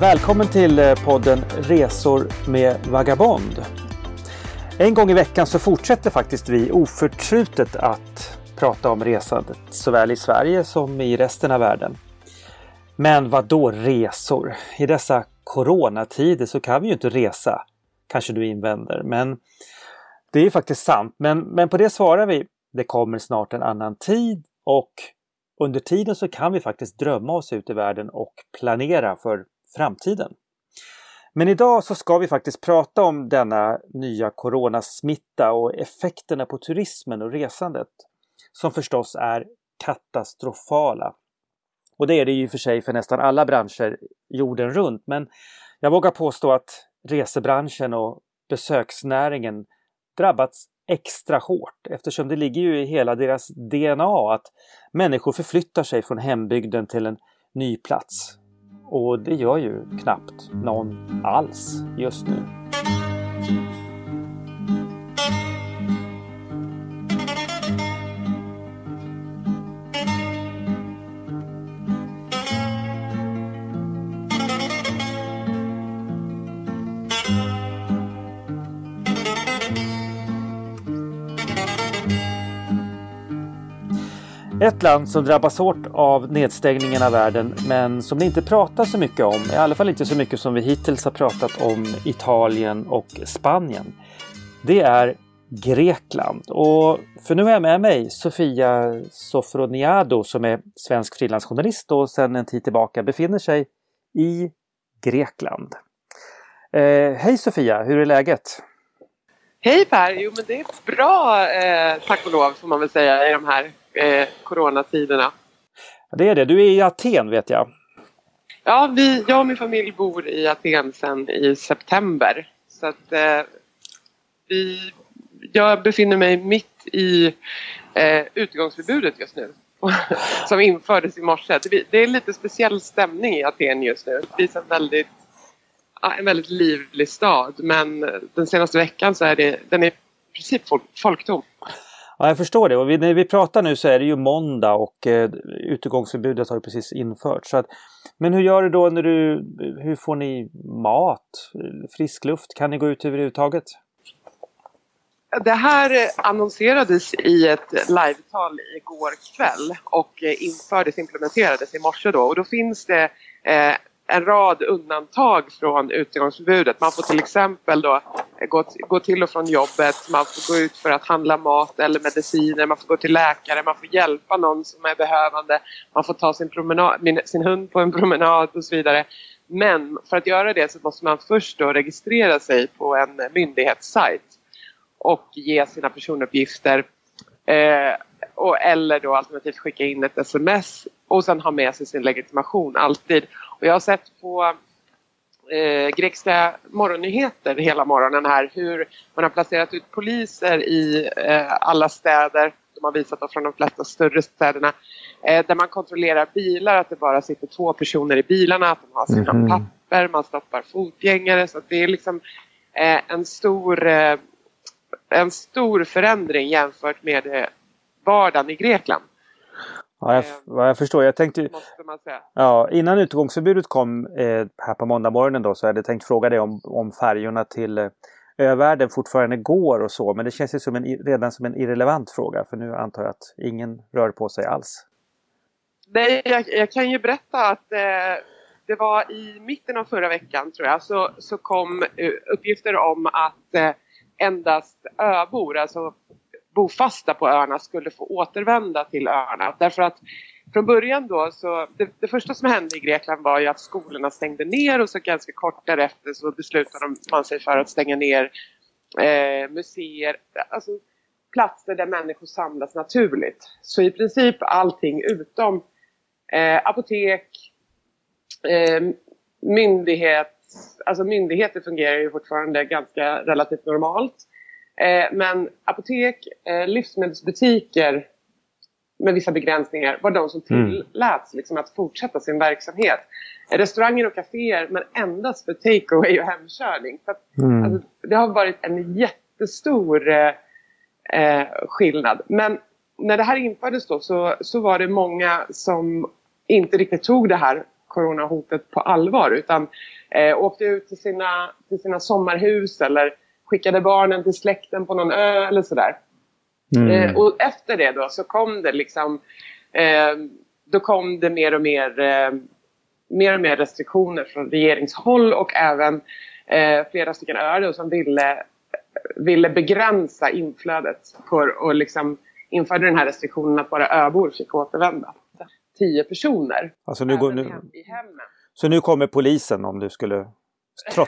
Välkommen till eh, podden Resor med Vagabond. En gång i veckan så fortsätter faktiskt vi oförtrutet att prata om resandet såväl i Sverige som i resten av världen. Men vad då resor? I dessa coronatider så kan vi ju inte resa, kanske du invänder. Men det är faktiskt sant. Men, men på det svarar vi. Det kommer snart en annan tid och under tiden så kan vi faktiskt drömma oss ut i världen och planera för framtiden. Men idag så ska vi faktiskt prata om denna nya coronasmitta och effekterna på turismen och resandet. Som förstås är katastrofala. Och det är det ju för sig för nästan alla branscher jorden runt. Men jag vågar påstå att resebranschen och besöksnäringen drabbats extra hårt eftersom det ligger ju i hela deras DNA att människor förflyttar sig från hembygden till en ny plats. Och det gör ju knappt någon alls just nu. Ett land som drabbas hårt av nedstängningen av världen men som det inte pratas så mycket om, i alla fall inte så mycket som vi hittills har pratat om Italien och Spanien. Det är Grekland. Och för nu har jag med mig Sofia Sofroniado som är svensk frilansjournalist och sedan en tid tillbaka befinner sig i Grekland. Eh, hej Sofia, hur är läget? Hej Per! Jo men det är bra eh, tack och lov får man väl säga i de här eh, coronatiderna. Det är det. Du är i Aten vet jag. Ja, vi, jag och min familj bor i Aten sedan i september. Så att eh, vi, jag befinner mig mitt i eh, utegångsförbudet just nu. som infördes i morse. Det, det är lite speciell stämning i Aten just nu. Det visar väldigt en väldigt livlig stad men den senaste veckan så är det, den är i princip folk, folktom. Ja, jag förstår det. Och vi, när vi pratar nu så är det ju måndag och eh, utegångsförbudet har ju precis införts. Så att, men hur gör du då när du, hur får ni mat, frisk luft? Kan ni gå ut överhuvudtaget? Det här annonserades i ett livetal igår kväll och eh, infördes, implementerades i morse då. Och då finns det eh, en rad undantag från utegångsförbudet. Man får till exempel då gå, gå till och från jobbet, man får gå ut för att handla mat eller mediciner, man får gå till läkare, man får hjälpa någon som är behövande, man får ta sin, promenad, sin hund på en promenad och så vidare. Men för att göra det så måste man först då registrera sig på en myndighetssajt och ge sina personuppgifter eh, och, eller då alternativt skicka in ett sms och sen ha med sig sin legitimation alltid. Och jag har sett på eh, grekiska morgonnyheter hela morgonen här hur man har placerat ut poliser i eh, alla städer. De har visat från de flesta större städerna. Eh, där man kontrollerar bilar, att det bara sitter två personer i bilarna, att de har sina mm. papper, man stoppar fotgängare. Så det är liksom eh, en stor eh, en stor förändring jämfört med eh, vardagen i Grekland. Ja, jag, vad jag förstår. Jag tänkte, Ja, innan utgångsförbudet kom eh, här på måndag morgonen då så hade jag tänkt fråga dig om, om färjorna till eh, övärlden fortfarande går och så. Men det känns ju som en, redan som en irrelevant fråga för nu antar jag att ingen rör på sig alls. Nej, jag, jag kan ju berätta att eh, det var i mitten av förra veckan tror jag så, så kom uh, uppgifter om att eh, endast öbor, alltså bofasta på öarna skulle få återvända till öarna. Därför att från början då så det, det, första som hände i Grekland var ju att skolorna stängde ner och så ganska kort därefter så beslutade man sig för att stänga ner eh, museer, alltså platser där människor samlas naturligt. Så i princip allting utom eh, apotek, eh, myndighet, alltså myndigheter fungerar ju fortfarande ganska relativt normalt. Eh, men apotek, eh, livsmedelsbutiker med vissa begränsningar var de som mm. tilläts liksom, att fortsätta sin verksamhet. Restauranger och kaféer men endast för takeaway och hemkörning. För att, mm. alltså, det har varit en jättestor eh, eh, skillnad. Men när det här infördes då så, så var det många som inte riktigt tog det här coronahotet på allvar utan eh, åkte ut till sina, till sina sommarhus eller skickade barnen till släkten på någon ö eller sådär. Mm. Eh, och efter det då så kom det liksom eh, då kom det mer och mer eh, mer och mer restriktioner från regeringshåll och även eh, flera stycken öar som ville, ville begränsa inflödet för och liksom införde den här restriktionen att bara öbor fick återvända. Tio personer. Alltså nu går, nu, i hemmen. Så nu kommer polisen om du skulle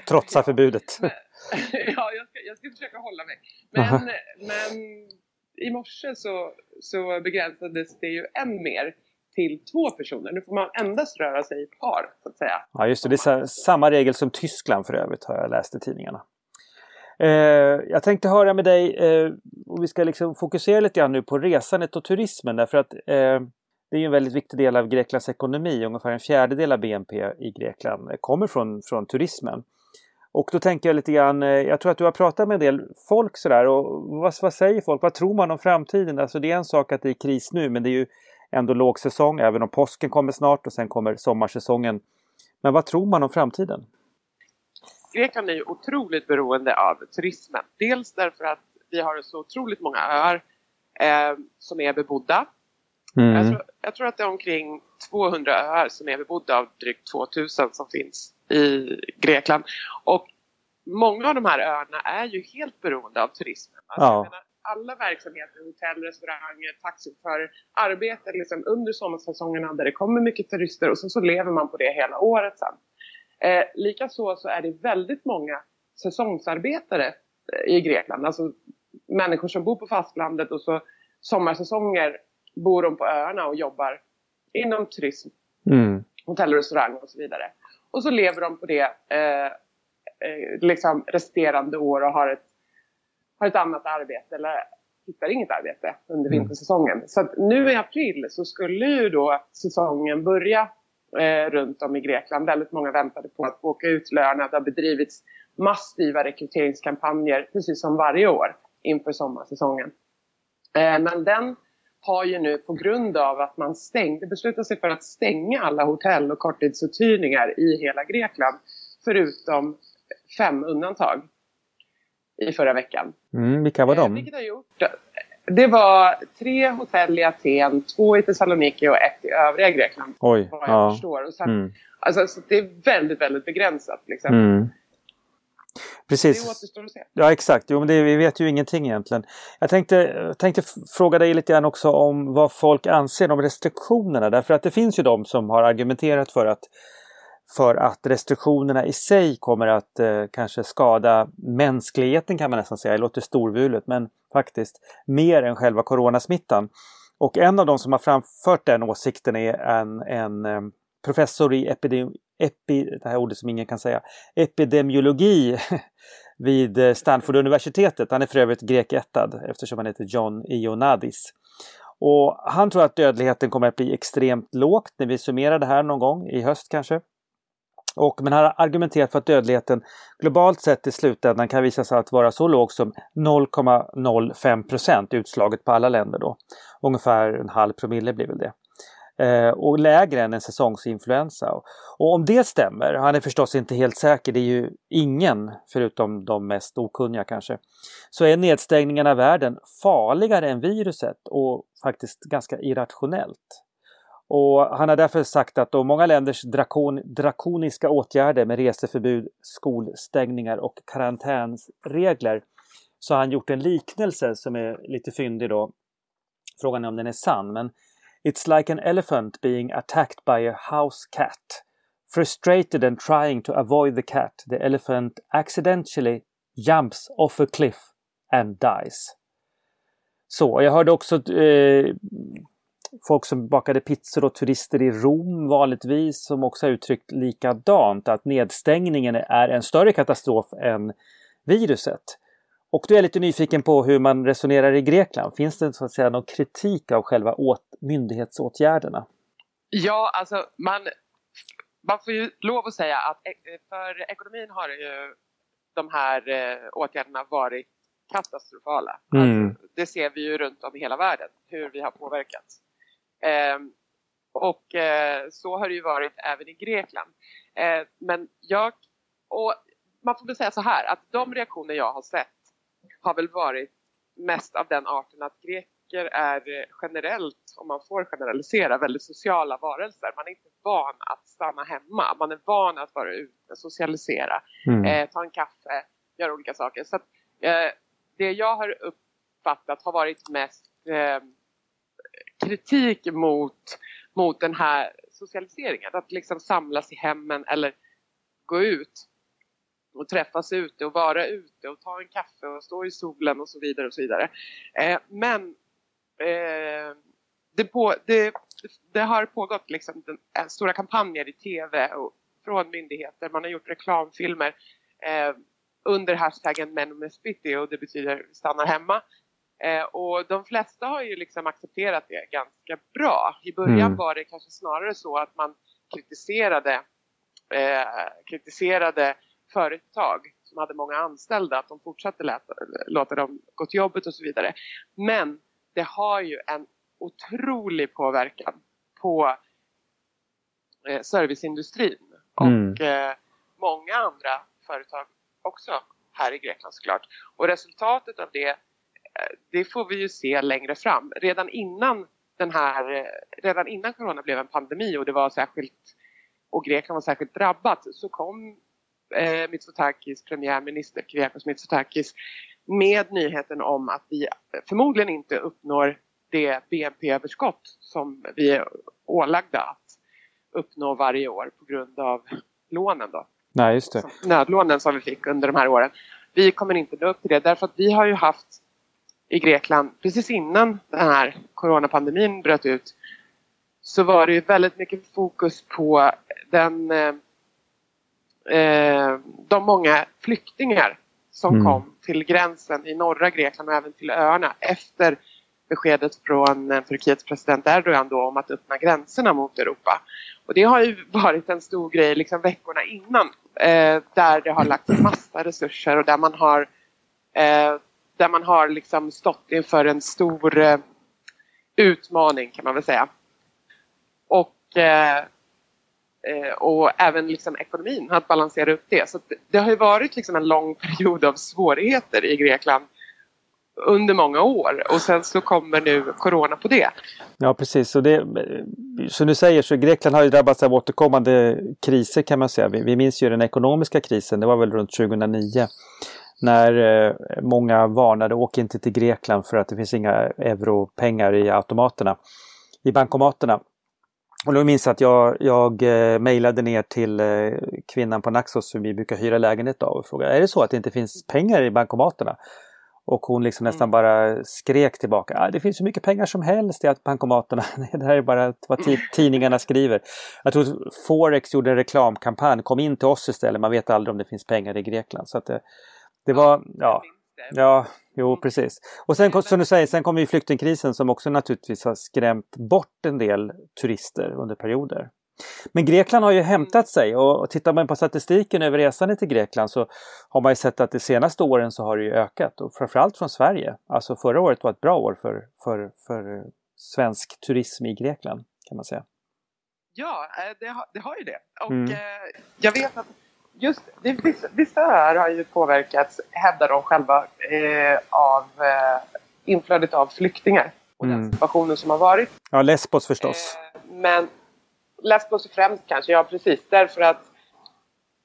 trotsa förbudet? ja, jag ska, försöka hålla mig. Men, men i morse så, så begränsades det ju än mer till två personer. Nu får man endast röra sig i par, så att säga. Ja, just det. Det är samma regel som Tyskland för övrigt, har jag läst i tidningarna. Eh, jag tänkte höra med dig, eh, och vi ska liksom fokusera lite grann nu på resandet och turismen därför att eh, det är en väldigt viktig del av Greklands ekonomi. Ungefär en fjärdedel av BNP i Grekland kommer från, från turismen. Och då tänker jag lite grann, eh, jag tror att du har pratat med en del folk sådär och vad, vad säger folk? Vad tror man om framtiden? Alltså det är en sak att det är kris nu men det är ju ändå lågsäsong även om påsken kommer snart och sen kommer sommarsäsongen. Men vad tror man om framtiden? Grekland är ju otroligt beroende av turismen. Dels därför att vi har så otroligt många öar eh, som är bebodda. Mm. Jag, tror, jag, tror, att det är omkring 200 öar som är bebodda av drygt 2000 som finns i Grekland. Och många av de här öarna är ju helt beroende av turismen. Alltså, ja. menar, alla verksamheter, hotell, restauranger, taxichaufförer arbetar liksom under sommarsäsongerna där det kommer mycket turister och så, så lever man på det hela året sen. Eh, Likaså så är det väldigt många säsongsarbetare eh, i Grekland. Alltså människor som bor på fastlandet och så sommarsäsonger bor de på öarna och jobbar inom turism, mm. hotell och restaurang och så vidare. Och så lever de på det eh, eh, liksom resterande år och har ett, har ett annat arbete eller hittar inget arbete under mm. vintersäsongen. Så nu i april så skulle ju då säsongen börja eh, runt om i Grekland. Väldigt många väntade på att åka ut lönerna. Det har bedrivits massiva rekryteringskampanjer precis som varje år inför sommarsäsongen. Eh, men den har ju nu på grund av att man stängde, beslutade sig för att stänga alla hotell och korttidsuthyrningar i hela Grekland. Förutom fem undantag i förra veckan. Mm, vilka var de? Eh, vilket har gjort, det var tre hotell i Aten, två i Thessaloniki och ett i övriga Grekland. Oj, vad jag ja. förstår. Och sen, mm. alltså, det är väldigt, väldigt begränsat. Liksom. Mm. Precis. Det återstår att se. Ja exakt, jo, men det, vi vet ju ingenting egentligen. Jag tänkte, tänkte fråga dig lite grann också om vad folk anser om restriktionerna. Därför att det finns ju de som har argumenterat för att för att restriktionerna i sig kommer att eh, kanske skada mänskligheten kan man nästan säga. Det låter storvulet men faktiskt mer än själva coronasmittan. Och en av de som har framfört den åsikten är en, en eh, professor i epidemi epi, det här ordet som ingen kan säga, epidemiologi vid eh, Stanford-universitetet. Han är för övrigt grekättad eftersom han heter John Ionadis. Och han tror att dödligheten kommer att bli extremt lågt när vi summerar det här någon gång i höst kanske. Och, men han har argumenterat för att dödligheten globalt sett i slutändan kan visa sig att vara så låg som 0,05 procent utslaget på alla länder då. Ungefär en halv promille blir väl det. Eh, och lägre än en säsongsinfluensa. Och om det stämmer, han är förstås inte helt säker, det är ju ingen förutom de mest okunniga kanske, så är nedstängningen av världen farligare än viruset och faktiskt ganska irrationellt. Och han har därför sagt att då många länders drakon, drakoniska åtgärder med reseförbud, skolstängningar och karantänsregler så har han gjort en liknelse som är lite fyndig då. Frågan är om den är sann, men It's like an elephant being attacked by a house cat. Frustrated and trying to avoid the cat, the elephant accidentally jumps off a cliff and dies. Så, jag hörde också eh, folk som bakade pizzor och turister i Rom vanligtvis som också har uttryckt likadant att nedstängningen är en större katastrof än viruset. Och då är jag lite nyfiken på hur man resonerar i Grekland. Finns det så att säga någon kritik av själva åt myndighetsåtgärderna? Ja, alltså man, man får ju lov att säga att e- för ekonomin har ju de här eh, åtgärderna varit katastrofala. Mm. Alltså, det ser vi ju runt om i hela världen, hur vi har påverkats. Eh, och eh, så har det ju varit även i Grekland. Eh, men jag, och man får väl säga så här att de reaktioner jag har sett har väl varit mest av den arten att greker är generellt, om man får generalisera, väldigt sociala varelser. Man är inte van att stanna hemma. Man är van att vara ute, socialisera, mm. eh, ta en kaffe, göra olika saker. Så att, eh, det jag har uppfattat har varit mest eh, kritik mot, mot den här socialiseringen. Att liksom samlas i hemmen eller gå ut och träffas ute och vara ute och ta en kaffe och stå i solen och så vidare och så vidare. Eh, men eh, det, på, det, det, har pågått liksom den, äh, stora kampanjer i tv och från myndigheter. Man har gjort reklamfilmer eh, under hashtaggen Men med Spitty och det betyder stannar hemma. Eh, och de flesta har ju liksom accepterat det ganska bra. I början mm. var det kanske snarare så att man kritiserade, eh, kritiserade företag som hade många anställda att de fortsatte låta, låta dem gå till jobbet och så vidare. Men det har ju en otrolig påverkan på eh, serviceindustrin och mm. eh, många andra företag också här i Grekland såklart. Och resultatet av det, eh, det får vi ju se längre fram. Redan innan den här, eh, redan innan corona blev en pandemi och det var särskilt och Grekland var särskilt drabbat så kom eh, Mitsotakis premiärminister Kyriakos Mitsotakis med nyheten om att vi förmodligen inte uppnår det BNP-överskott som vi är ålagda att uppnå varje år på grund av lånen då. Nej, just det. Nödlånen som vi fick under de här åren. Vi kommer inte nå upp till det därför att vi har ju haft i Grekland precis innan den här coronapandemin bröt ut så var det ju väldigt mycket fokus på den eh, eh, de många flyktingar som mm. kom till gränsen i norra Grekland och även till öarna efter beskedet från eh, Turkiets president Erdogan då om att öppna gränserna mot Europa. Och det har ju varit en stor grej liksom veckorna innan eh, där det har lagts massa resurser och där man har eh, där man har liksom stått inför en stor eh, utmaning kan man väl säga. Och eh, Eh, Eh, och även liksom ekonomin, att balansera upp det. Så det har ju varit liksom en lång period av svårigheter i Grekland under många år och sen så kommer nu Corona på det. Ja precis, så det, som du säger så Grekland har ju drabbats av återkommande kriser kan man säga. Vi, vi minns ju den ekonomiska krisen, det var väl runt 2009 när eh, många varnade åk inte till Grekland för att det finns inga europengar i automaterna, i bankomaterna. Och då minns jag att jag, jag eh, mejlade ner till eh, kvinnan på Naxos som vi brukar hyra lägenhet av och frågade är det så att det inte finns pengar i bankomaterna? Och hon liksom nästan mm. bara skrek tillbaka. Ah, det finns så mycket pengar som helst i bankomaterna. det här är bara vad tidningarna skriver. Jag tror Forex gjorde en reklamkampanj. Kom in till oss istället. Man vet aldrig om det finns pengar i Grekland. Så att det, det var, ja, ja, jo mm. precis. Och sen som du säger, sen kom ju flyktingkrisen som också naturligtvis har skrämt bort en del turister under perioder. Men Grekland har ju hämtat sig och tittar man på statistiken över resandet till Grekland så har man ju sett att de senaste åren så har det ju ökat och framförallt från Sverige. Alltså förra året var ett bra år för, för, för svensk turism i Grekland kan man säga. Ja, eh, det har, det har ju det. Och mm. eh, jag vet att just vissa, vissa öar har ju påverkats, hävdar de själva, eh, av eh, inflödet av flyktingar och mm. den situationen som har varit. Ja, Lesbos förstås. Eh, men Lesbos främst kanske, ja precis, därför att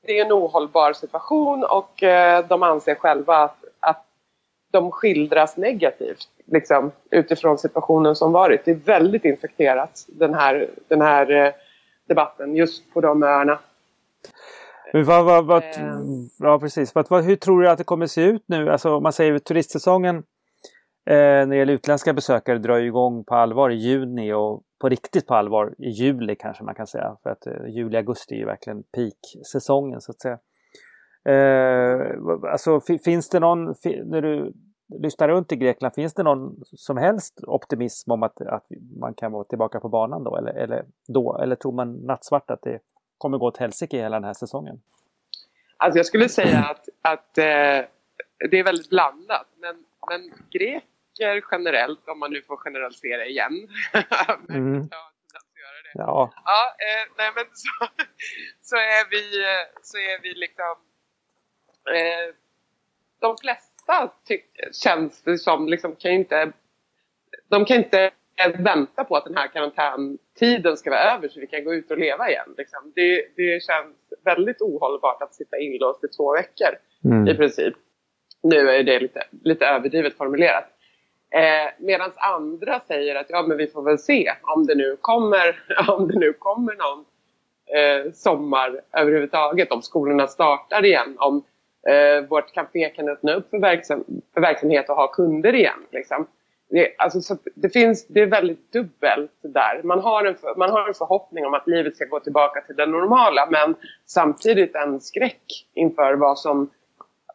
det är en ohållbar situation och eh, de anser själva att, att de skildras negativt liksom, utifrån situationen som varit. Det är väldigt infekterat den här, den här eh, debatten just på de öarna. Men vad, vad, vad, eh. ja, precis. Vad, hur tror du att det kommer se ut nu? Alltså, om man säger turistsäsongen eh, när det gäller utländska besökare drar igång på allvar i juni och på riktigt på allvar i juli kanske man kan säga. För att eh, juli, augusti är ju verkligen peak-säsongen så att säga. Eh, alltså finns det någon, när du lyssnar runt i Grekland, finns det någon som helst optimism om att, att man kan vara tillbaka på banan då? Eller, eller, då? eller tror man nattsvart att det kommer gå åt helsike hela den här säsongen? Alltså jag skulle säga att, att eh, det är väldigt blandat. Men, men greker generellt, om man nu får generalisera igen. mm. Ja. ja eh, nej men så, så, är vi, eh, så är vi liksom... Eh, de flesta tyck, känns det som liksom kan inte... De kan inte vänta på att den här karantäntiden ska vara över så vi kan gå ut och leva igen. Liksom. Det, det känns väldigt ohållbart att sitta inlåst i två veckor mm. i princip. Nu är det lite, lite överdrivet formulerat. Eh, Medan andra säger att ja, men vi får väl se om det nu kommer, om det nu kommer någon eh, sommar överhuvudtaget. Om skolorna startar igen. Om eh, vårt café kan öppna upp för, verksam, för verksamhet och ha kunder igen. Liksom. Det, alltså, så det, finns, det är väldigt dubbelt där. Man har, en för, man har en förhoppning om att livet ska gå tillbaka till det normala men samtidigt en skräck inför vad, som,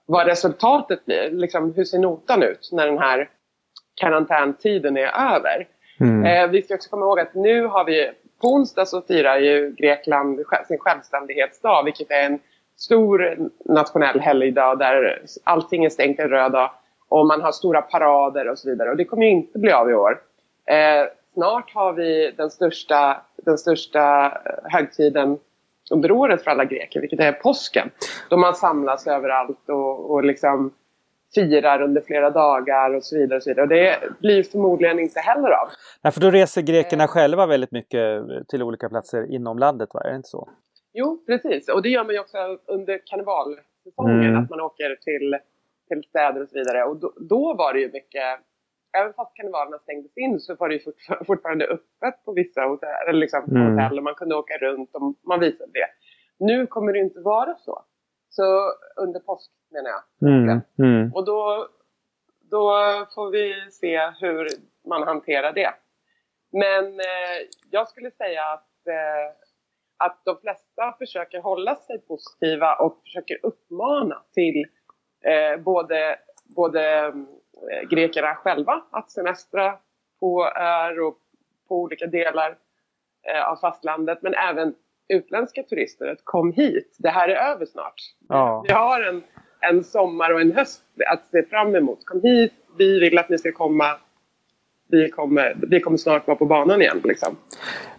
vad resultatet blir. Liksom, hur ser notan ut när den här karantäntiden är över? Mm. Eh, vi ska också komma ihåg att nu har vi på onsdag så firar ju Grekland sin självständighetsdag vilket är en stor nationell helgdag där allting är stängt en röd dag och man har stora parader och så vidare. Och det kommer ju inte bli av i år. Eh, snart har vi den största, den största eh, högtiden under året för alla greker, vilket är påsken. Då man samlas överallt och, och liksom firar under flera dagar och så vidare. Och så vidare. Och det blir förmodligen inte heller av. Nej, för då reser grekerna eh. själva väldigt mycket till olika platser inom landet, va? är det inte så? Jo, precis. Och det gör man ju också under karnevalsäsongen, mm. att man åker till till städer och så vidare. Och då, då var det ju mycket, även fast karnevalerna stängdes in så var det ju fortfarande öppet på vissa hotell, eller liksom mm. hotell och man kunde åka runt och man visade det. Nu kommer det inte vara så. Så under påsk menar jag. Mm. Mm. Och då, då får vi se hur man hanterar det. Men eh, jag skulle säga att, eh, att de flesta försöker hålla sig positiva och försöker uppmana till eh, både, både eh, grekerna själva att semestra på öar och på olika delar eh, av fastlandet men även utländska turister att kom hit, det här är över snart. Ja. Vi har en, en sommar och en höst att se fram emot. Kom hit, vi vill att ni ska komma. Vi kommer, vi kommer snart vara på banan igen. Liksom.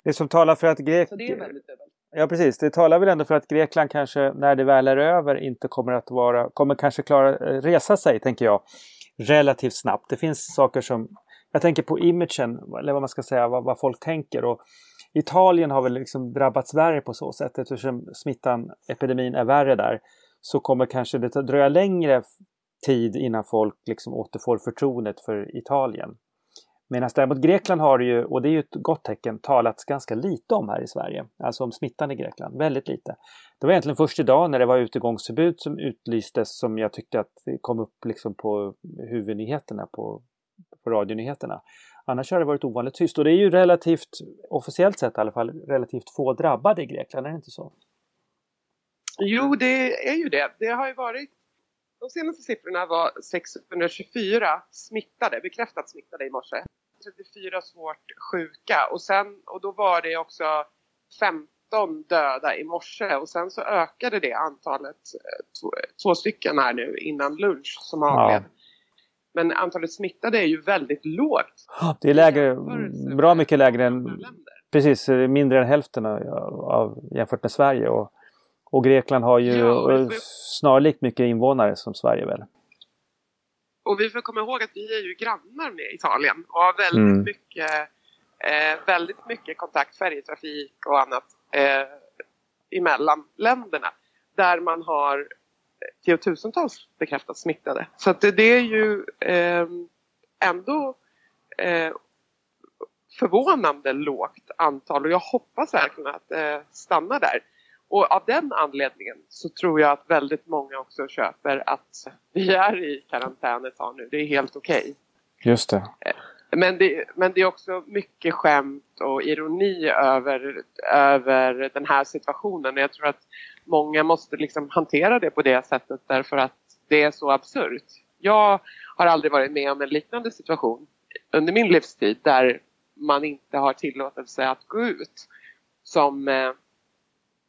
Det som talar för att grek... Så det är väldigt Ja precis, det talar väl ändå för att Grekland kanske när det väl är över inte kommer att vara, kommer kanske klara eh, resa sig tänker jag relativt snabbt. Det finns saker som, jag tänker på imagen, eller vad man ska säga, vad, vad folk tänker. Och Italien har väl liksom drabbats värre på så sätt eftersom smittan, epidemin är värre där. Så kommer kanske det dröja längre tid innan folk liksom återfår förtroendet för Italien. Medan däremot Grekland har det ju, och det är ju ett gott tecken, talats ganska lite om här i Sverige. Alltså om smittan i Grekland, väldigt lite. Det var egentligen först idag när det var utegångsförbud som utlystes som jag tyckte att det kom upp liksom på huvudnyheterna, på, på radionyheterna. Annars har det varit ovanligt tyst och det är ju relativt, officiellt sett i alla fall, relativt få drabbade i Grekland, är det inte så? Jo, det är ju det. Det har ju varit de senaste siffrorna var 624 smittade, bekräftat smittade i morse. 34 svårt sjuka och, sen, och då var det också 15 döda i morse och sen så ökade det antalet, eh, två, två stycken här nu innan lunch som avled. Ja. Men antalet smittade är ju väldigt lågt. Det är lägre, bra mycket lägre än, precis mindre än hälften av, jämfört med Sverige. Och och Grekland har ju ja, snarlikt mycket invånare som Sverige väl. Och vi får komma ihåg att vi är ju grannar med Italien och har väldigt, mm. mycket, eh, väldigt mycket kontakt, färjetrafik och annat eh, emellan länderna. Där man har tiotusentals bekräftat smittade. Så att det, det är ju eh, ändå eh, förvånande lågt antal och jag hoppas verkligen att det eh, stannar där. Och av den anledningen så tror jag att väldigt många också köper att vi är i karantän ett tag nu. Det är helt okej. Okay. Just det. Eh, men det, men det är också mycket skämt och ironi över, över den här situationen. Jag tror att många måste liksom hantera det på det sättet därför att det är så absurt. Jag har aldrig varit med om en liknande situation under min livstid där man inte har tillåtelse att gå ut som eh,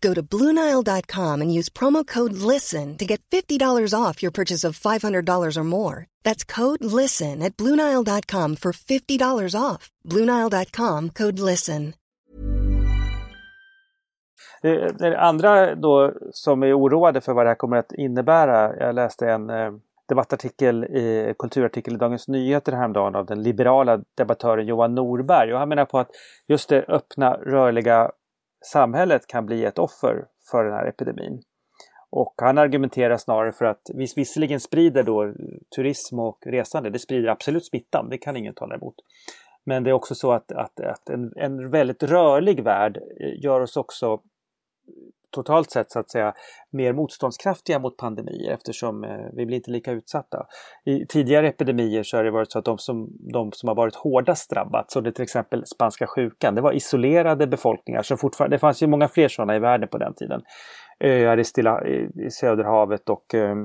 Go to Bluenile.com and use promo code LISTEN to get $50 off your purchase of $500 or more. That's code LISTEN at Bluenile.com for $50 off. Bluenile.com code LISTEN. Det, det andra då som är oroade för vad det här kommer att innebära. Jag läste en eh, debattartikel i kulturartikel i Dagens Nyheter häromdagen av den liberala debattören Johan Norberg och han menar på att just det öppna rörliga samhället kan bli ett offer för den här epidemin. Och han argumenterar snarare för att vis, visserligen sprider då turism och resande, det sprider absolut smittan, det kan ingen tala emot. Men det är också så att, att, att en, en väldigt rörlig värld eh, gör oss också totalt sett så att säga mer motståndskraftiga mot pandemier eftersom eh, vi blir inte lika utsatta. I tidigare epidemier så har det varit så att de som, de som har varit hårdast drabbat, som det till exempel spanska sjukan, det var isolerade befolkningar som fortfarande, det fanns ju många fler sådana i världen på den tiden. Öar i, stilla, i Söderhavet och eh,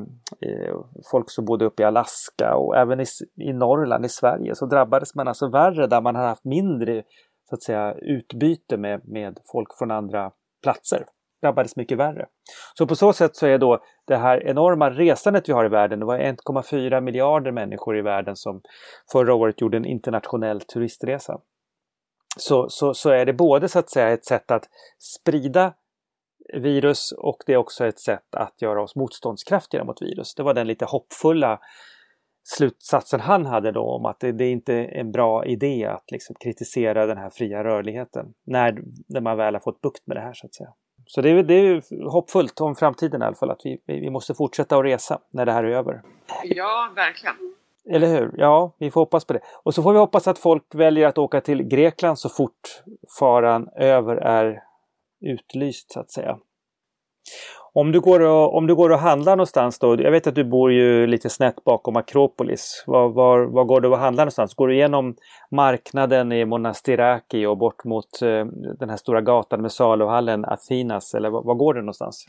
folk som bodde uppe i Alaska och även i, i Norrland i Sverige så drabbades man alltså värre där man har haft mindre så att säga utbyte med, med folk från andra platser drabbades mycket värre. Så på så sätt så är då det här enorma resandet vi har i världen, det var 1,4 miljarder människor i världen som förra året gjorde en internationell turistresa. Så, så, så är det både så att säga ett sätt att sprida virus och det är också ett sätt att göra oss motståndskraftiga mot virus. Det var den lite hoppfulla slutsatsen han hade då om att det, det är inte är en bra idé att liksom kritisera den här fria rörligheten när, när man väl har fått bukt med det här så att säga. Så det är, det är hoppfullt om framtiden i alla fall att vi, vi måste fortsätta att resa när det här är över. Ja, verkligen. Eller hur? Ja, vi får hoppas på det. Och så får vi hoppas att folk väljer att åka till Grekland så fort faran över är utlyst så att säga. Om du, går och, om du går och handlar någonstans då, jag vet att du bor ju lite snett bakom Akropolis. Var, var, var går du och handlar någonstans? Går du igenom marknaden i Monastiraki och bort mot eh, den här stora gatan med saluhallen Athinas eller var, var går du någonstans?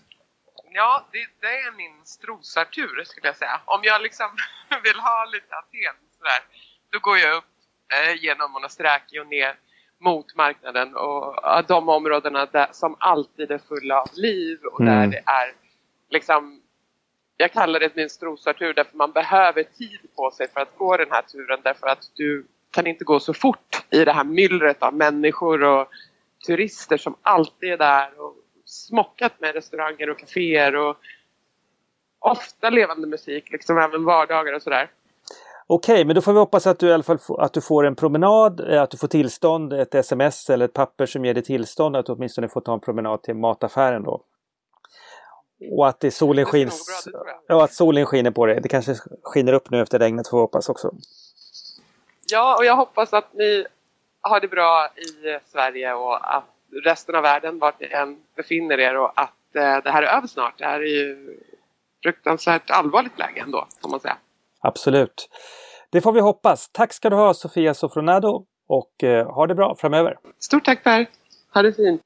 Ja, det, det är min strosartur skulle jag säga. Om jag liksom vill ha lite Aten sådär, då går jag upp eh, genom Monastiraki och ner mot marknaden och de områdena där, som alltid är fulla av liv och mm. där det är liksom jag kallar det min strosartur därför man behöver tid på sig för att gå den här turen därför att du kan inte gå så fort i det här myllret av människor och turister som alltid är där och smockat med restauranger och kaféer och ofta levande musik, liksom även vardagar och sådär. Okej, okay, men då får vi hoppas att du i alla fall att du får en promenad, eh, att du får tillstånd, ett sms eller ett papper som ger dig tillstånd att du åtminstone får ta en promenad till mataffären då. Och att det solen skins, ja, att solen skiner på dig. Det kanske skiner upp nu efter regnet får vi hoppas också. Ja, och jag hoppas att ni har det bra i Sverige och att resten av världen, vart ni än befinner er och att eh, det här är över snart. Det här är ju fruktansvärt allvarligt läge ändå, får man säga. Absolut. Det får vi hoppas. Tack ska du ha Sofia Sofronado och eh, ha det bra framöver. Stort tack Per! Ha det fint!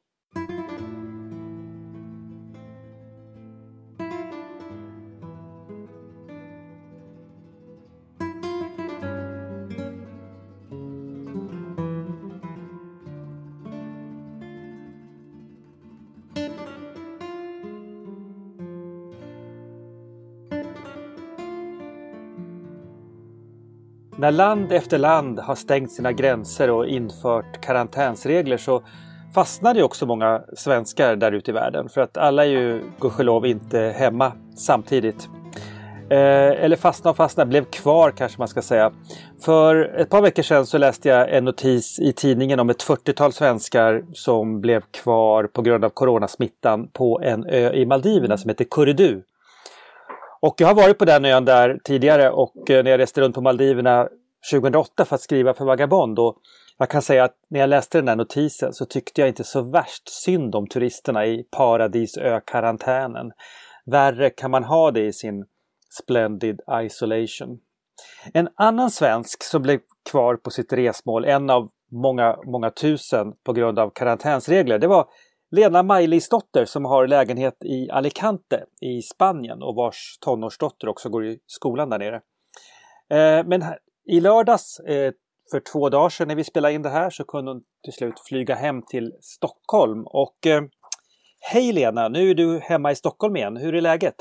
När land efter land har stängt sina gränser och infört karantänsregler så fastnar det också många svenskar där ute i världen. För att alla är ju gudskelov inte hemma samtidigt. Eh, eller fastna och fastna, blev kvar kanske man ska säga. För ett par veckor sedan så läste jag en notis i tidningen om ett 40-tal svenskar som blev kvar på grund av coronasmittan på en ö i Maldiverna som heter Kuridu. Och jag har varit på den ön där tidigare och eh, när jag reste runt på Maldiverna 2008 för att skriva för Vagabond. Och jag kan säga att när jag läste den här notisen så tyckte jag inte så värst synd om turisterna i Paradisö-karantänen. Värre kan man ha det i sin Splendid Isolation. En annan svensk som blev kvar på sitt resmål, en av många, många tusen på grund av karantänsregler, det var Lena Maj-Lis-dotter som har lägenhet i Alicante i Spanien och vars tonårsdotter också går i skolan där nere. Eh, men i lördags eh, för två dagar sedan när vi spelade in det här så kunde hon till slut flyga hem till Stockholm. Och eh, hej Lena, nu är du hemma i Stockholm igen. Hur är läget?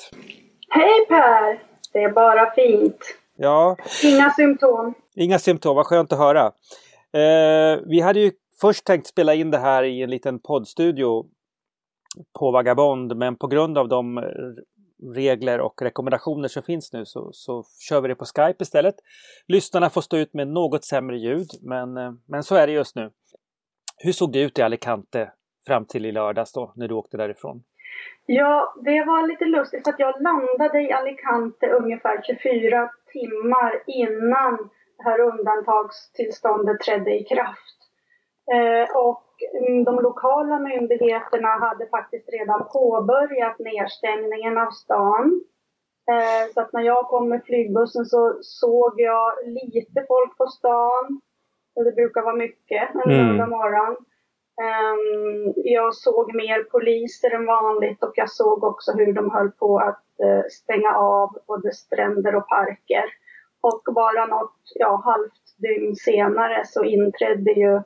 Hej Per! Det är bara fint. Ja. Inga symptom. Inga symptom, vad skönt att höra. Eh, vi hade ju först tänkt spela in det här i en liten poddstudio på Vagabond men på grund av de regler och rekommendationer som finns nu så, så kör vi det på Skype istället. Lyssnarna får stå ut med något sämre ljud men, eh, men så är det just nu. Hur såg det ut i Alicante fram till i lördags då när du åkte därifrån? Ja, det var lite lustigt för att jag landade i Alicante ungefär 24 timmar innan det här undantagstillståndet trädde i kraft. Eh, och mm, de lokala myndigheterna hade faktiskt redan påbörjat nedstängningen av stan. Eh, så att när jag kom med flygbussen så såg jag lite folk på stan. Det brukar vara mycket en mm. lördag morgon. Um, jag såg mer poliser än vanligt och jag såg också hur de höll på att uh, stänga av både stränder och parker. Och bara något ja, halvt dygn senare så inträdde ju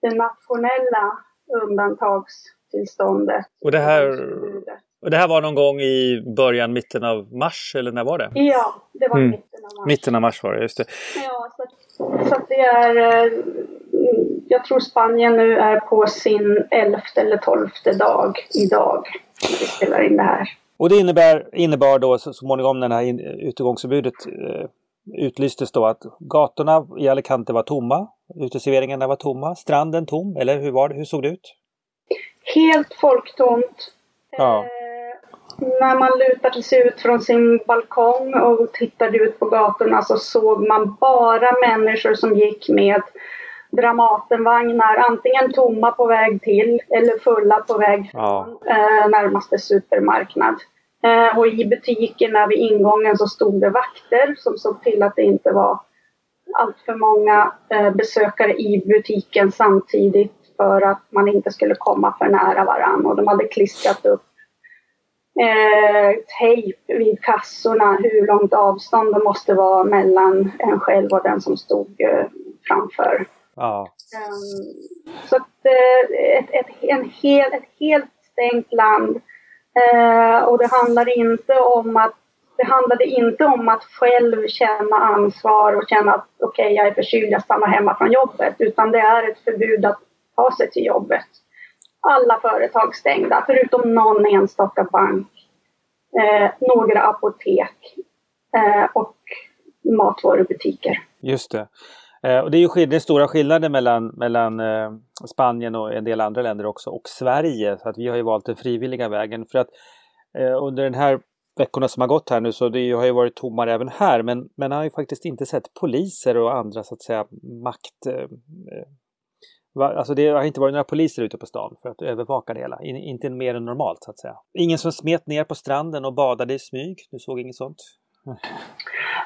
det nationella undantagstillståndet. Och det här, och det här var någon gång i början, mitten av mars eller när var det? Ja, det var mm. mitten av mars. Mitten av mars var det, just det. Ja, så, så att det är... Eh, jag tror Spanien nu är på sin elfte eller tolfte dag idag när vi spelar in det här. Och det innebär, innebar då så småningom det här utegångsförbudet eh, utlystes då att gatorna i Alicante var tomma, uteserveringarna var tomma, stranden tom, eller hur var det? Hur såg det ut? Helt folktomt. Ja. Eh, när man lutade sig ut från sin balkong och tittade ut på gatorna så såg man bara människor som gick med Dramatenvagnar, antingen tomma på väg till eller fulla på väg från ja. eh, närmaste supermarknad. Eh, och i butikerna vid ingången så stod det vakter som såg till att det inte var allt för många eh, besökare i butiken samtidigt för att man inte skulle komma för nära varandra. Och de hade klistrat upp eh, tejp vid kassorna, hur långt avstånd det måste vara mellan en själv och den som stod eh, framför. Ja. Um, så att, eh, ett, ett, en hel, ett helt stängt land Eh, och det handlade inte om att det handlade inte om att själv känna ansvar och känna att okej, okay, jag är förkyld, jag stannar hemma från jobbet, utan det är ett förbud att ta sig till jobbet. Alla företag stängda, förutom någon enstaka bank, eh, några apotek eh, och matvarubutiker. Just det. Eh, och det är ju det är stora skillnader mellan, mellan eh, Spanien och en del andra länder också och Sverige. Så att vi har ju valt den frivilliga vägen. För att eh, under den här veckorna som har gått här nu så det har ju varit tommare även här. Men man har ju faktiskt inte sett poliser och andra så att säga makt... Eh, eh, alltså det har inte varit några poliser ute på stan för att övervaka det hela. Inte mer än normalt så att säga. Ingen som smet ner på stranden och badade i smyg. Du såg inget sånt?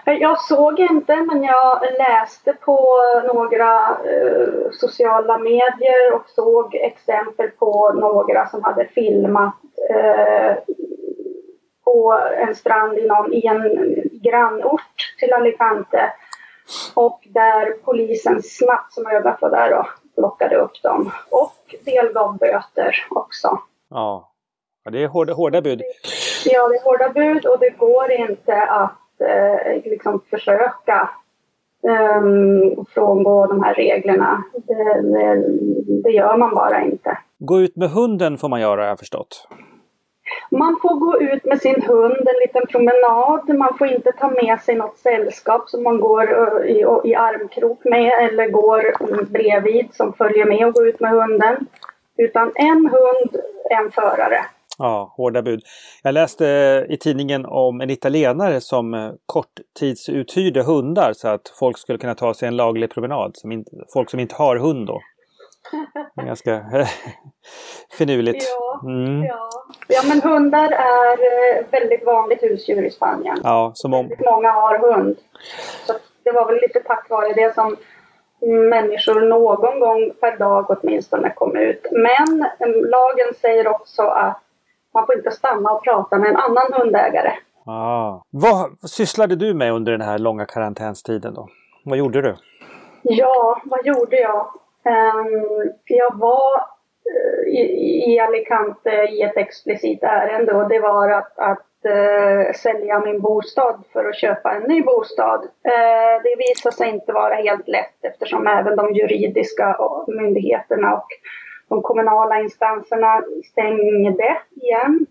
Eh, jag såg inte, men jag läste på några eh, sociala medier och såg exempel på några som hade filmat eh, på en strand i, någon, i en grannort till Alicante. Och där polisen snabbt som ögat var där då, plockade upp dem. Och delgav böter också. Ja, det är hårda, hårda bud. Ja, det är hårda bud och det går inte att eh, liksom försöka um, frångå de här reglerna. Det, det, det, gör man bara inte. Gå ut med hunden får man göra, har jag förstått. Man får gå ut med sin hund en liten promenad. Man får inte ta med sig något sällskap som man går eh, i, i armkrok med eller går bredvid som följer med och går ut med hunden. Utan en hund, en förare. Ja, hårda bud. Jag läste i tidningen om en italienare som eh, korttidsuthyrde hundar så att folk skulle kunna ta sig en laglig promenad. Som inte, folk som inte har hund då. Ganska eh, finurligt. Mm. ja. ja, men hundar är eh, väldigt vanligt husdjur i Spanien. Ja, som om... Många har hund. Så det var väl lite tack vare det som människor någon gång per dag åtminstone kom ut. Men lagen säger också att man får inte stanna och prata med en annan hundägare. Ah. Vad sysslade du med under den här långa karantänstiden då? Vad gjorde du? Ja, vad gjorde jag? Um, jag var uh, i, i Alicante i ett explicit ärende och det var att, att uh, sälja min bostad för att köpa en ny bostad. Uh, det visade sig inte vara helt lätt eftersom även de juridiska myndigheterna och de kommunala instanserna stängde igen.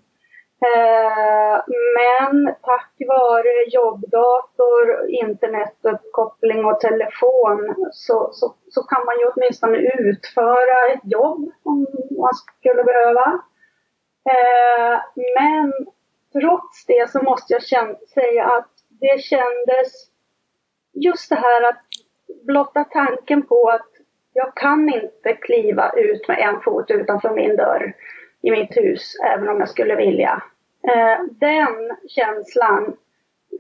Eh, men tack vare jobbdator, internetuppkoppling och telefon så, så, så kan man ju åtminstone utföra ett jobb om man skulle behöva. Eh, men trots det så måste jag säga att det kändes just det här att blotta tanken på att jag kan inte kliva ut med en fot utanför min dörr i mitt hus, även om jag skulle vilja. Eh, den känslan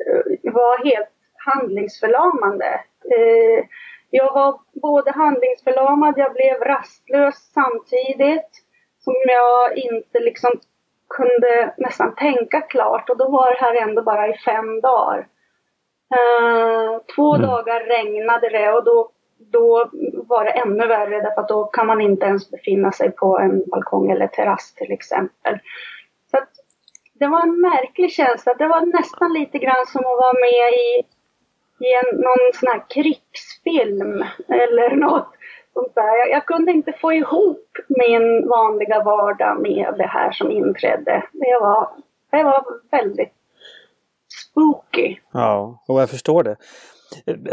eh, var helt handlingsförlamande. Eh, jag var både handlingsförlamad, jag blev rastlös samtidigt som jag inte liksom kunde nästan tänka klart och då var det här ändå bara i fem dagar. två mm. dagar regnade det och då då var det ännu värre därför att då kan man inte ens befinna sig på en balkong eller terrass till exempel. Så att det var en märklig känsla. Det var nästan lite grann som att vara med i, i en, någon sån här krigsfilm eller något sånt där. Jag, jag kunde inte få ihop min vanliga vardag med det här som inträdde. Det var, det var väldigt spooky. Ja, och jag förstår det.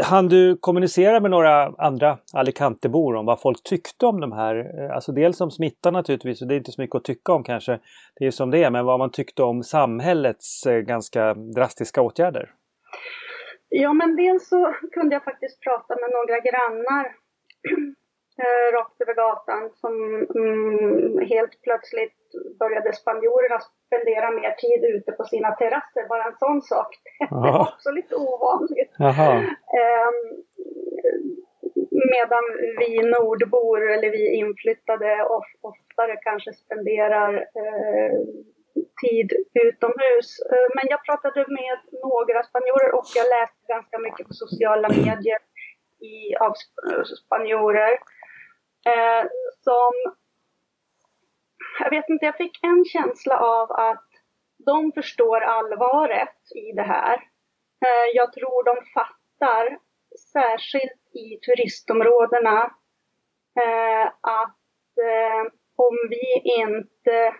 Han du kommunicera med några andra Alicantebor om vad folk tyckte om de här? Eh, alltså dels om smittan naturligtvis, och det är inte så mycket att tycka om kanske. Det är som det är, men vad man tyckte om samhällets eh, ganska drastiska åtgärder? Ja, men dels så kunde jag faktiskt prata med några grannar eh, rakt över gatan som mm, helt plötsligt började spanjorerna spendera mer tid ute på sina terrasser. Bara en sån sak. Det var också lite ovanligt. Eh, medan vi nordbor, eller vi inflyttade, of, oftare kanske spenderar eh, tid utomhus. Eh, men jag pratade med några spanjorer och jag läste ganska mycket på sociala medier i, av spanjorer. Eh, som jag vet inte, jag fick en känsla av att de förstår allvaret i det här. Eh, jag tror de fattar, särskilt i turistområdena, eh, att eh, om vi inte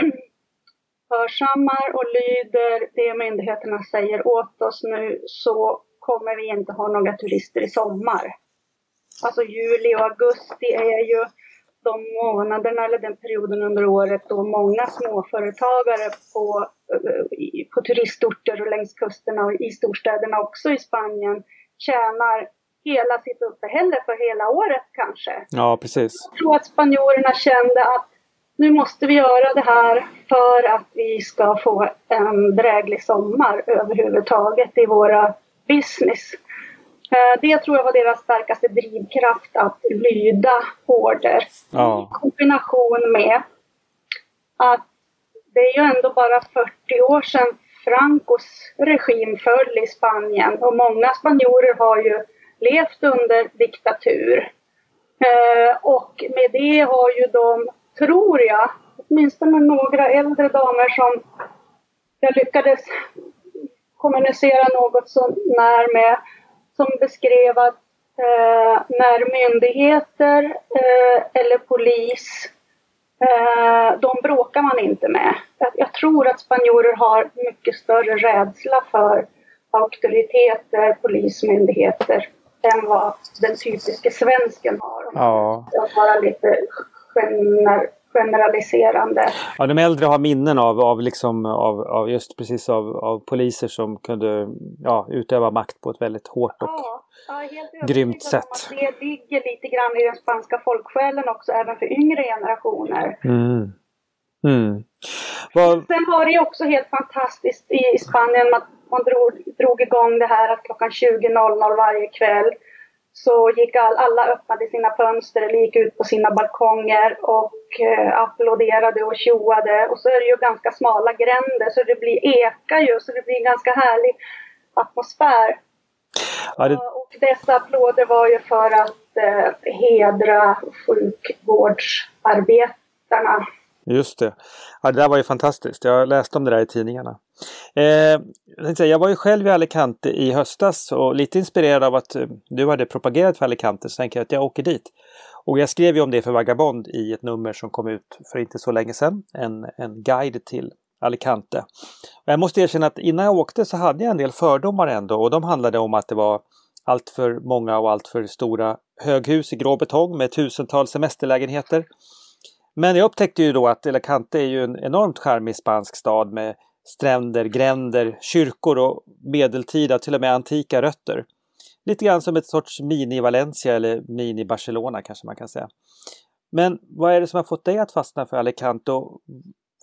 hörsammar och lyder det myndigheterna säger åt oss nu så kommer vi inte ha några turister i sommar. Alltså juli och augusti är ju de månaderna eller den perioden under året då många småföretagare på, eh, på turistorter och längs kusterna och i storstäderna också i Spanien tjänar hela sitt uppehälle för hela året kanske. Ja, precis. Jag tror att spanjorerna kände att nu måste vi göra det här för att vi ska få en dräglig sommar överhuvudtaget i våra business. Eh, det tror jag var deras starkaste drivkraft, att lyda order. Ja. I kombination med att det är ju ändå bara 40 år sedan Francos regim föll i Spanien och många spanjorer har ju levt under diktatur. Eh, och med det har ju de, tror jag, åtminstone några äldre damer som jag lyckades kommunicera något så när med, som beskrev att eh, när myndigheter eh, eller polis Eh, de bråkar man inte med. Jag tror att spanjorer har mycket större rädsla för auktoriteter, polismyndigheter än vad den typiska svensken har. Ja. Att vara lite gener generaliserande. Ja, de äldre har minnen av, av, liksom, av, av just precis av, av poliser som kunde ja, utöva makt på ett väldigt hårt och ja, ja, grymt sätt. det ligger lite grann i den spanska folksjälen också, även för yngre generationer. Mm. Mm. Vad... Sen var det ju också helt fantastiskt i Spanien att man drog, drog igång det här att klockan 20.00 varje kväll så gick all, alla öppnade sina fönster eller gick ut på sina balkonger och eh, applåderade och tjoade. Och så är det ju ganska smala gränder så det blir eka ju, så det blir en ganska härlig atmosfär. Ja, det... Och dessa applåder var ju för att eh, hedra sjukvårdsarbetarna Just det. Ja, det där var ju fantastiskt. Jag läste om det där i tidningarna. Eh, jag var ju själv i Alicante i höstas och lite inspirerad av att eh, du hade propagerat för Alicante så tänkte jag att jag åker dit. Och jag skrev ju om det för Vagabond i ett nummer som kom ut för inte så länge sedan. En, en guide till Alicante. Och jag måste erkänna att innan jag åkte så hade jag en del fördomar ändå och de handlade om att det var allt för många och allt för stora höghus i grå betong med tusentals semesterlägenheter. Men jag upptäckte ju då att Alicante är ju en enormt charmig spansk stad med stränder, gränder, kyrkor och medeltida, till och med antika rötter. Lite grann som ett sorts mini-Valencia eller mini-Barcelona kanske man kan säga. Men vad är det som har fått dig att fastna för Alicante och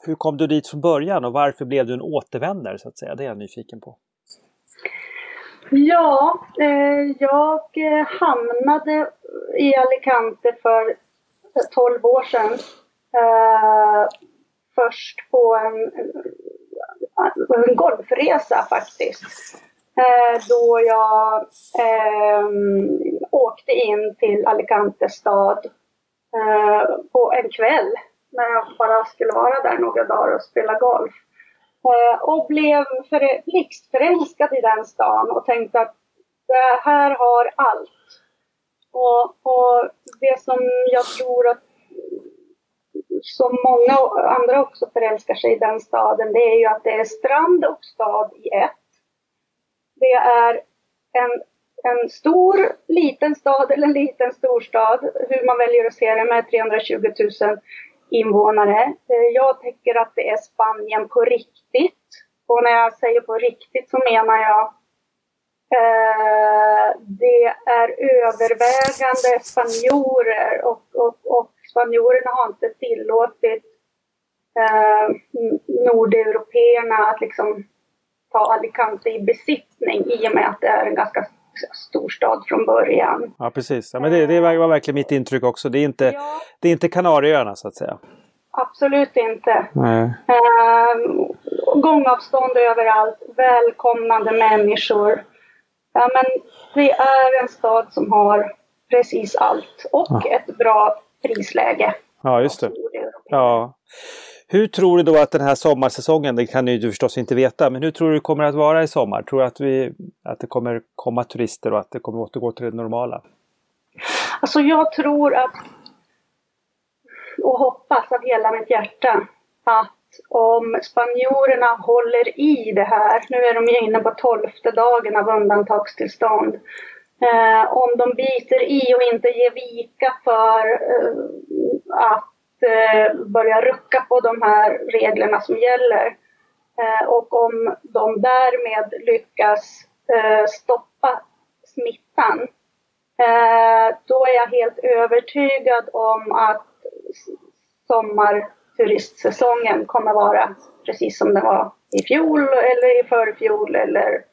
hur kom du dit från början och varför blev du en återvändare så att säga? Det är jag nyfiken på. Ja, eh, jag eh, hamnade i Alicante för 12 år sedan. Eh, först på en, en golfresa faktiskt. Eh, då jag eh, åkte in till Alicante stad eh, på en kväll när jag bara skulle vara där några dagar och spela golf. Eh, och blev blixtförälskad i den stan och tänkte att det här har allt. Och, och det som jag tror att som många andra också förälskar sig i den staden, det är ju att det är strand och stad i ett. Det är en, en stor liten stad eller en liten storstad, hur man väljer att se det med 320 000 invånare. Eh, jag tycker att det är Spanien på riktigt. Och när jag säger på riktigt så menar jag det är övervägande spanjorer och, och, och spanjorerna har inte tillåtit eh, nordeuropeerna att liksom ta Alicante i besittning i och med att det är en ganska stor stad från början. Ja precis, ja, men det, det var verkligen mitt intryck också. Det är inte, ja. det är inte Kanarieöarna så att säga. Absolut inte. Nej. Eh, gångavstånd överallt, välkomnande människor. Ja, men det är en stad som har precis allt och ja. ett bra prisläge. Ja, just det. Ja. Hur tror du då att den här sommarsäsongen, det kan du förstås inte veta, men hur tror du det kommer att vara i sommar? Tror du att, vi, att det kommer komma turister och att det kommer återgå till det normala? Alltså jag tror att och hoppas av hela mitt hjärta att om spanjorerna håller i det här, nu är de ju inne på tolfte dagen av undantagstillstånd, eh, om de biter i och inte ger vika för eh, att eh, börja rucka på de här reglerna som gäller. Eh, och om de därmed lyckas eh, stoppa smittan, eh, då är jag helt övertygad om att sommar turistsäsongen kommer vara precis som det var i fjol eller i förfjol eller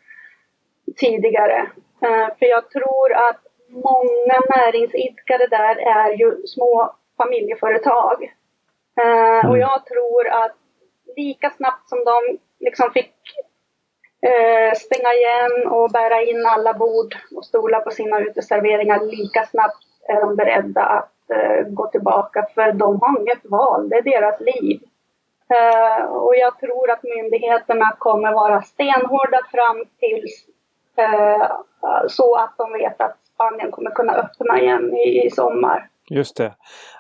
tidigare. Eh, för jag tror att många näringsidkare där är ju små familjeföretag. Mm. Och jag tror att lika snabbt som de liksom fick eh, stänga igen och bära in alla bord och stolar på sina uteserveringar, lika snabbt är de beredda att Eh, gå tillbaka för de har inget val, det är deras liv. Eh, och jag tror att myndigheterna kommer vara stenhårda fram tills eh, så att de vet att Spanien kommer kunna öppna igen i, i sommar. Just det.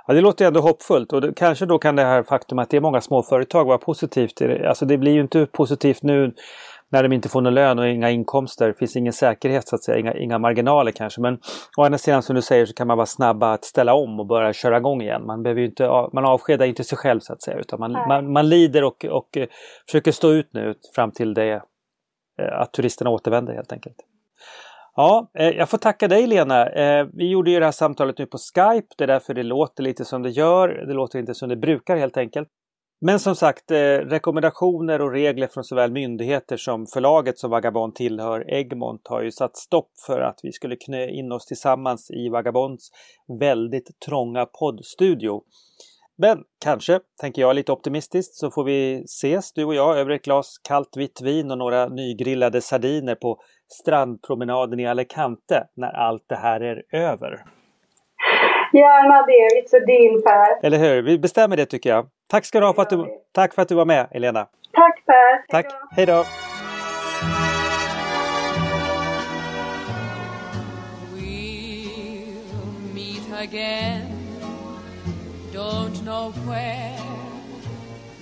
Ja, det låter ändå hoppfullt och det, kanske då kan det här faktum att det är många småföretag vara positivt. Alltså det blir ju inte positivt nu när de inte får någon lön och inga inkomster. Det finns ingen säkerhet så att säga, inga, inga marginaler kanske. Men å andra sidan som du säger så kan man vara snabba att ställa om och börja köra igång igen. Man, behöver inte, man avskedar inte sig själv så att säga utan man, man, man, lider och, och eh, försöker stå ut nu fram till det eh, att turisterna återvänder helt enkelt. Ja, eh, jag får tacka dig Lena. Vi gjorde ju det här samtalet nu på Skype. Det är därför det låter lite som det gör. Det låter inte som det brukar helt enkelt. Men som sagt, eh, rekommendationer och regler från såväl myndigheter som förlaget som Vagabond tillhör, Egmont, har ju satt stopp för att vi skulle knö in oss tillsammans i Vagabonds väldigt trånga poddstudio. Men kanske, tänker jag lite optimistiskt, så får vi ses du och jag över ett glas kallt vitt vin och några nygrillade sardiner på strandpromenaden i Alicante när allt det här är över. Gärna det, it's a deal Per. Eller hur, vi bestämmer det tycker jag. Tack ska du ha för att du, tack för att du var med Elena. Tack Per. Tack, hej då. We'll meet again Don't know where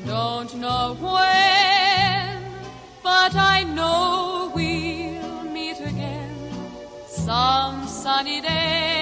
Don't know when But I know we'll meet again Some sunny day